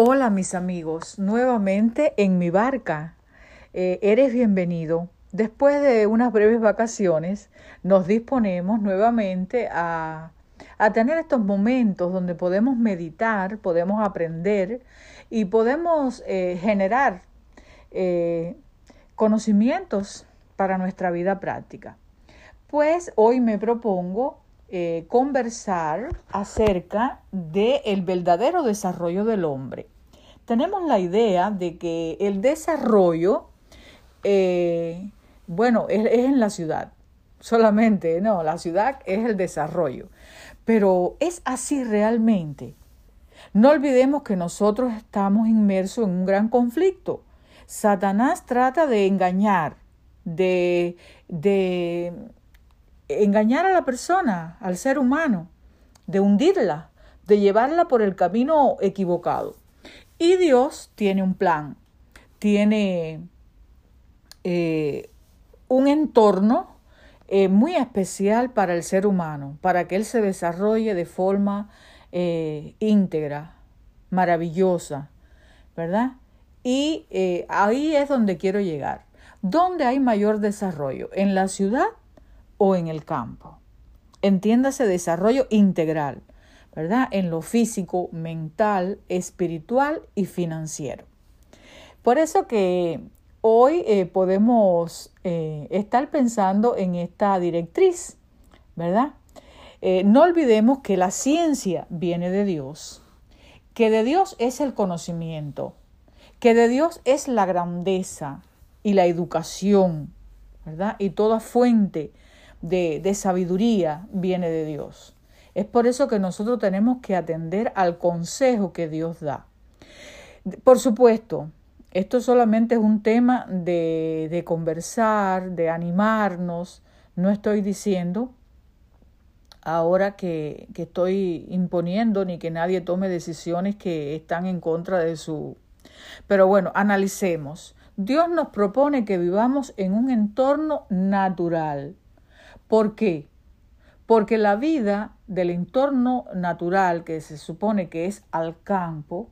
Hola mis amigos, nuevamente en mi barca. Eh, eres bienvenido. Después de unas breves vacaciones, nos disponemos nuevamente a, a tener estos momentos donde podemos meditar, podemos aprender y podemos eh, generar eh, conocimientos para nuestra vida práctica. Pues hoy me propongo eh, conversar acerca del el verdadero desarrollo del hombre. Tenemos la idea de que el desarrollo, eh, bueno, es, es en la ciudad, solamente, no, la ciudad es el desarrollo, pero es así realmente. No olvidemos que nosotros estamos inmersos en un gran conflicto. Satanás trata de engañar, de, de engañar a la persona, al ser humano, de hundirla, de llevarla por el camino equivocado. Y Dios tiene un plan, tiene eh, un entorno eh, muy especial para el ser humano, para que él se desarrolle de forma eh, íntegra, maravillosa, ¿verdad? Y ahí es donde quiero llegar. ¿Dónde hay mayor desarrollo? ¿En la ciudad o en el campo. Entiéndase desarrollo integral, ¿verdad? En lo físico, mental, espiritual y financiero. Por eso que hoy eh, podemos eh, estar pensando en esta directriz, ¿verdad? Eh, no olvidemos que la ciencia viene de Dios, que de Dios es el conocimiento, que de Dios es la grandeza y la educación, ¿verdad? Y toda fuente de, sabiduría viene de Dios. Es por eso que nosotros tenemos que atender al consejo que Dios da. Por supuesto, esto solamente es un tema de, de, conversar, de animarnos. No estoy diciendo ahora que, que, estoy imponiendo ni que nadie tome decisiones que están en contra de su... Pero bueno, analicemos. Dios nos propone que vivamos en un entorno natural, ¿Por qué? Porque la vida del entorno natural que se supone que es al campo,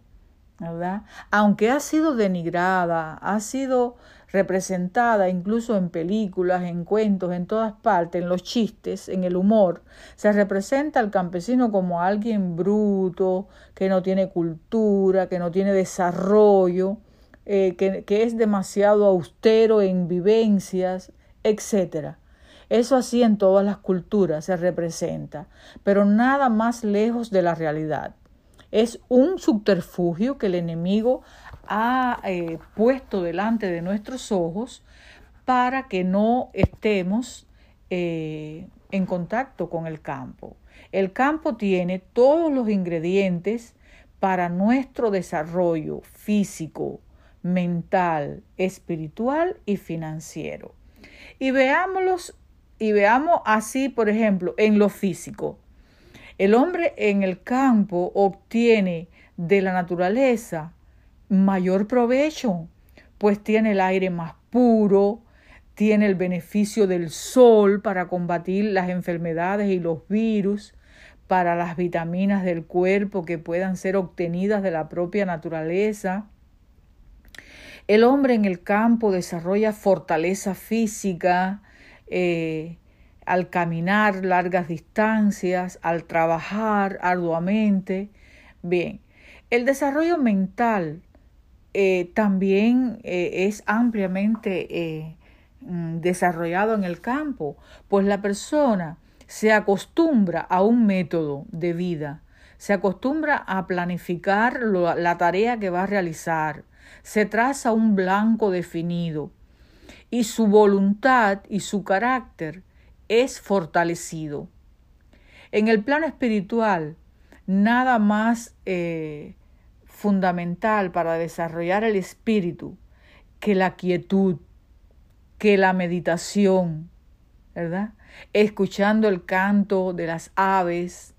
¿verdad? Aunque ha sido denigrada, ha sido representada incluso en películas, en cuentos, en todas partes, en los chistes, en el humor, se representa al campesino como alguien bruto, que no tiene cultura, que no tiene desarrollo, eh, que, que es demasiado austero en vivencias, etcétera. Eso así en todas las culturas se representa, pero nada más lejos de la realidad. Es un subterfugio que el enemigo ha eh, puesto delante de nuestros ojos para que no estemos eh, en contacto con el campo. El campo tiene todos los ingredientes para nuestro desarrollo físico, mental, espiritual y financiero. Y veámoslos y veamos así, por ejemplo, en lo físico. El hombre en el campo obtiene de la naturaleza mayor provecho, pues tiene el aire más puro, tiene el beneficio del sol para combatir las enfermedades y los virus, para las vitaminas del cuerpo que puedan ser obtenidas de la propia naturaleza. El hombre en el campo desarrolla fortaleza física, eh, al caminar largas distancias, al trabajar arduamente. Bien, el desarrollo mental eh, también eh, es ampliamente mm, desarrollado en el campo, pues la persona se acostumbra a un método de vida, se acostumbra a planificar la tarea que va a realizar, se traza un blanco definido, y su voluntad y su carácter es fortalecido. En el plano espiritual, nada más eh, fundamental para desarrollar el espíritu que la quietud, que la meditación, ¿verdad? Escuchando el canto de las aves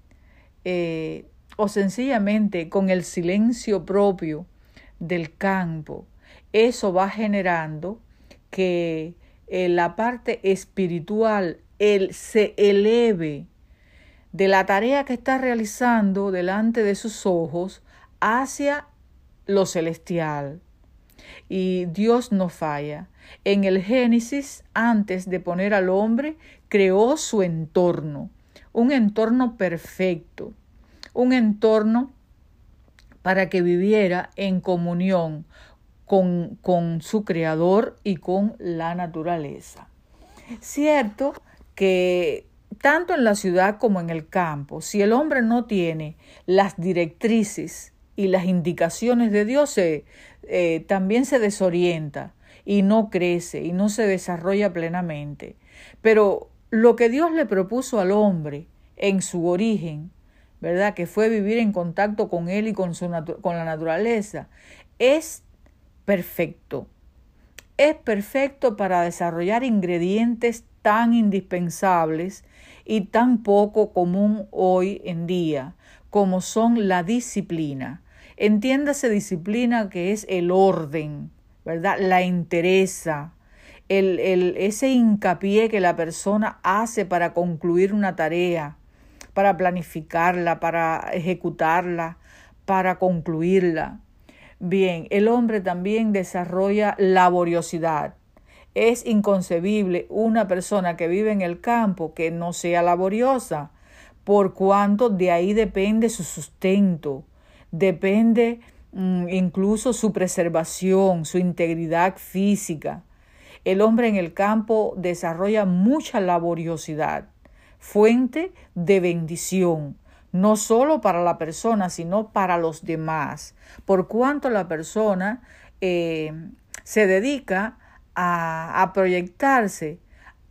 eh, o sencillamente con el silencio propio del campo. Eso va generando que eh, la parte espiritual él se eleve de la tarea que está realizando delante de sus ojos hacia lo celestial. Y Dios no falla. En el Génesis, antes de poner al hombre, creó su entorno, un entorno perfecto, un entorno para que viviera en comunión con, con su creador y con la naturaleza. Cierto que tanto en la ciudad como en el campo, si el hombre no tiene las directrices y las indicaciones de Dios, eh, también se desorienta y no crece y no se desarrolla plenamente. Pero lo que Dios le propuso al hombre en su origen, ¿verdad? Que fue vivir en contacto con él y con, su con la naturaleza, es perfecto. Es perfecto para desarrollar ingredientes tan indispensables y tan poco común hoy en día, como son la disciplina. Entiéndase disciplina que es el orden, ¿verdad? La interesa, el, el, ese hincapié que la persona hace para concluir una tarea, para planificarla, para ejecutarla, para concluirla. Bien, el hombre también desarrolla laboriosidad. Es inconcebible una persona que vive en el campo que no sea laboriosa, por cuanto de ahí depende su sustento, depende mm, incluso su preservación, su integridad física. El hombre en el campo desarrolla mucha laboriosidad, fuente de bendición, no solo para la persona, sino para los demás, por cuanto la persona eh, se dedica a, a proyectarse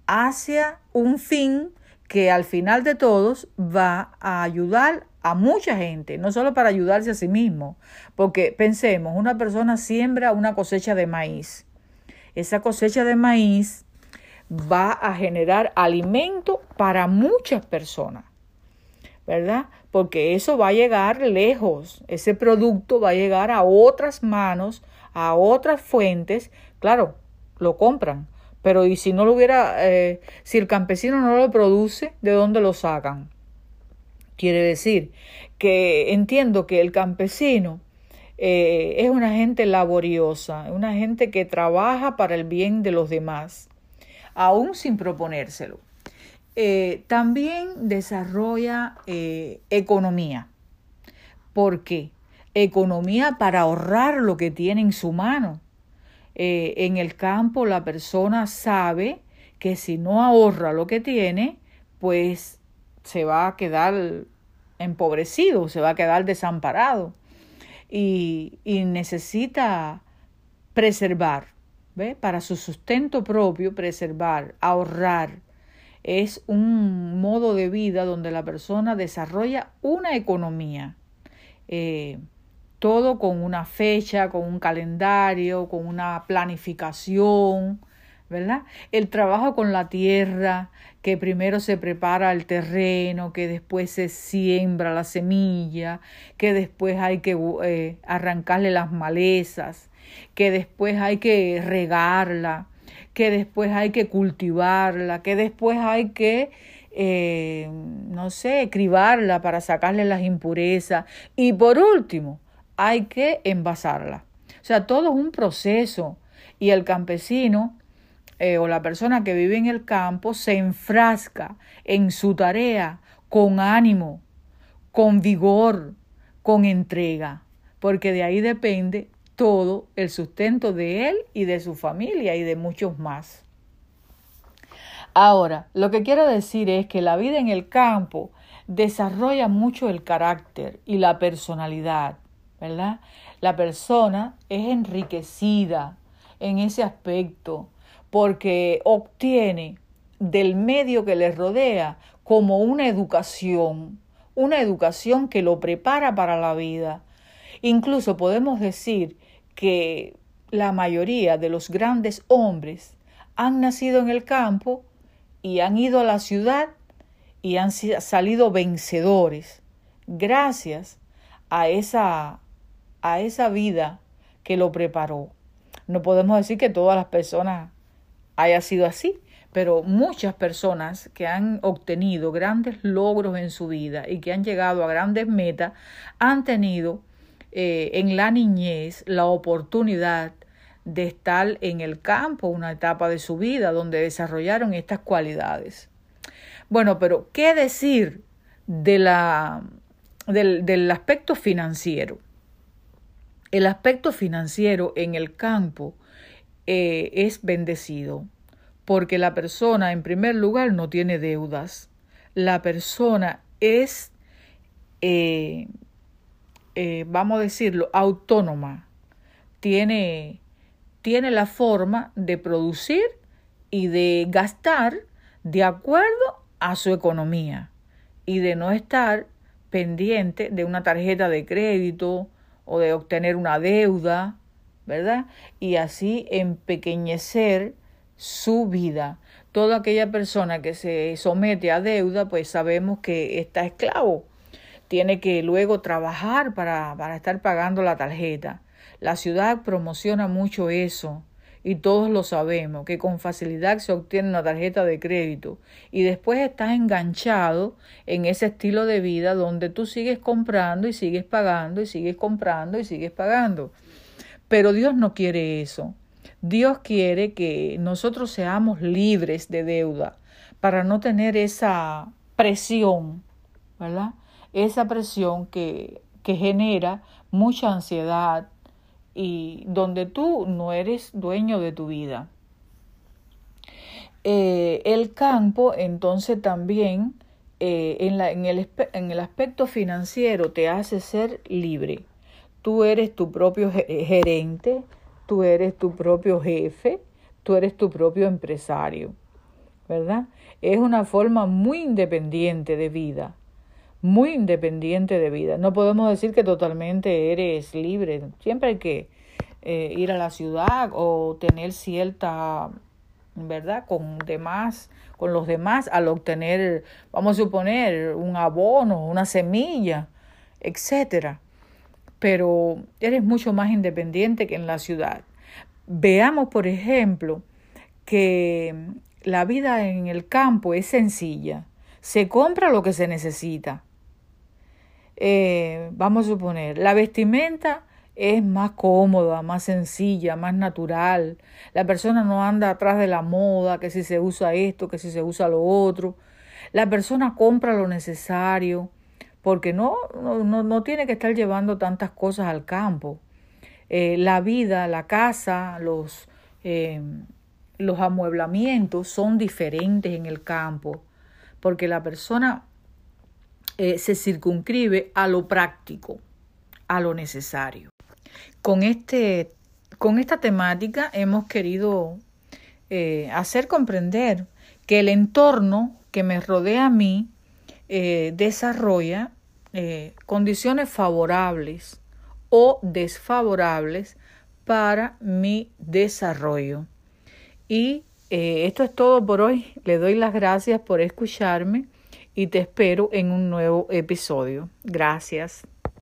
hacia un fin que al final de todos va a ayudar a mucha gente, no solo para ayudarse a sí mismo, porque pensemos, una persona siembra una cosecha de maíz. Esa cosecha de maíz va a generar alimento para muchas personas, ¿verdad? Porque eso va a llegar lejos, ese producto va a llegar a otras manos, a otras fuentes, claro, lo compran. Pero y si no lo hubiera, eh, si el campesino no lo produce, ¿de dónde lo sacan? Quiere decir que entiendo que el campesino eh, es una gente laboriosa, una gente que trabaja para el bien de los demás, aún sin proponérselo. Eh, también desarrolla economía. ¿Por qué? Economía para ahorrar lo que tiene en su mano eh, en el campo la persona sabe que si no ahorra lo que tiene, pues se va a quedar empobrecido, se va a quedar desamparado y, y necesita preservar, ¿ve? para su sustento propio, preservar, ahorrar. Es un modo de vida donde la persona desarrolla una economía. Eh, todo con una fecha, con un calendario, con una planificación, ¿verdad? El trabajo con la tierra, que primero se prepara el terreno, que después se siembra la semilla, que después hay que eh, arrancarle las malezas, que después hay que regarla, que después hay que cultivarla, que después hay que eh, no sé, cribarla para sacarle las impurezas. Y por último, hay que envasarla. O sea, todo es un proceso y el campesino eh, o la persona que vive en el campo se enfrasca en su tarea con ánimo, con vigor, con entrega, porque de ahí depende todo el sustento de él y de su familia y de muchos más. Ahora, lo que quiero decir es que la vida en el campo desarrolla mucho el carácter y la personalidad. ¿verdad? La persona es enriquecida en ese aspecto porque obtiene del medio que le rodea como una educación, una educación que lo prepara para la vida. Incluso podemos decir que la mayoría de los grandes hombres han nacido en el campo y han ido a la ciudad y han salido vencedores gracias a esa a esa vida que lo preparó. No podemos decir que todas las personas haya sido así, pero muchas personas que han obtenido grandes logros en su vida y que han llegado a grandes metas han tenido eh, en la niñez la oportunidad de estar en el campo, una etapa de su vida donde desarrollaron estas cualidades. Bueno, pero ¿qué decir de la, del, aspecto financiero? El aspecto financiero en el campo eh, es bendecido porque la persona, en primer lugar, no tiene deudas. La persona es, eh, eh, vamos a decirlo, autónoma. Tiene, tiene la forma de producir y de gastar de acuerdo a su economía y de no estar pendiente de una tarjeta de crédito o de obtener una deuda, ¿verdad? Y así empequeñecer su vida. Toda aquella persona que se somete a deuda, pues sabemos que está esclavo. Tiene que luego trabajar para, para estar pagando la tarjeta. La ciudad promociona mucho eso y todos lo sabemos, que con facilidad se obtiene una tarjeta de crédito y después estás enganchado en ese estilo de vida donde tú sigues comprando y sigues pagando y sigues comprando y sigues pagando. Pero Dios no quiere eso. Dios quiere que nosotros seamos libres de deuda para no tener esa presión, ¿verdad? Esa presión que, que genera mucha ansiedad, y donde tú no eres dueño de tu vida. Eh, el campo entonces también eh, en, la, en, el, en el aspecto financiero te hace ser libre. Tú eres tu propio gerente, tú eres tu propio jefe, tú eres tu propio empresario, ¿verdad? Es una forma muy independiente de vida muy independiente de vida. No podemos decir que totalmente eres libre. Siempre hay que eh, ir a la ciudad o tener cierta, ¿verdad? Con demás, con los demás al obtener, vamos a suponer, un abono, una semilla, etcétera. Pero eres mucho más independiente que en la ciudad. Veamos, por ejemplo, que la vida en el campo es sencilla. Se compra lo que se necesita. Eh, vamos a suponer, la vestimenta es más cómoda, más sencilla, más natural. La persona no anda atrás de la moda, que si se usa esto, que si se usa lo otro. La persona compra lo necesario, porque no, no, no tiene que estar llevando tantas cosas al campo. Eh, la vida, la casa, los, eh, los amueblamientos son diferentes en el campo, porque la persona eh, se circunscribe a lo práctico, a lo necesario. Con, este, con esta temática hemos querido eh, hacer comprender que el entorno que me rodea a mí eh, desarrolla condiciones favorables o desfavorables para mi desarrollo. Y esto es todo por hoy. Le doy las gracias por escucharme y te espero en un nuevo episodio. Gracias.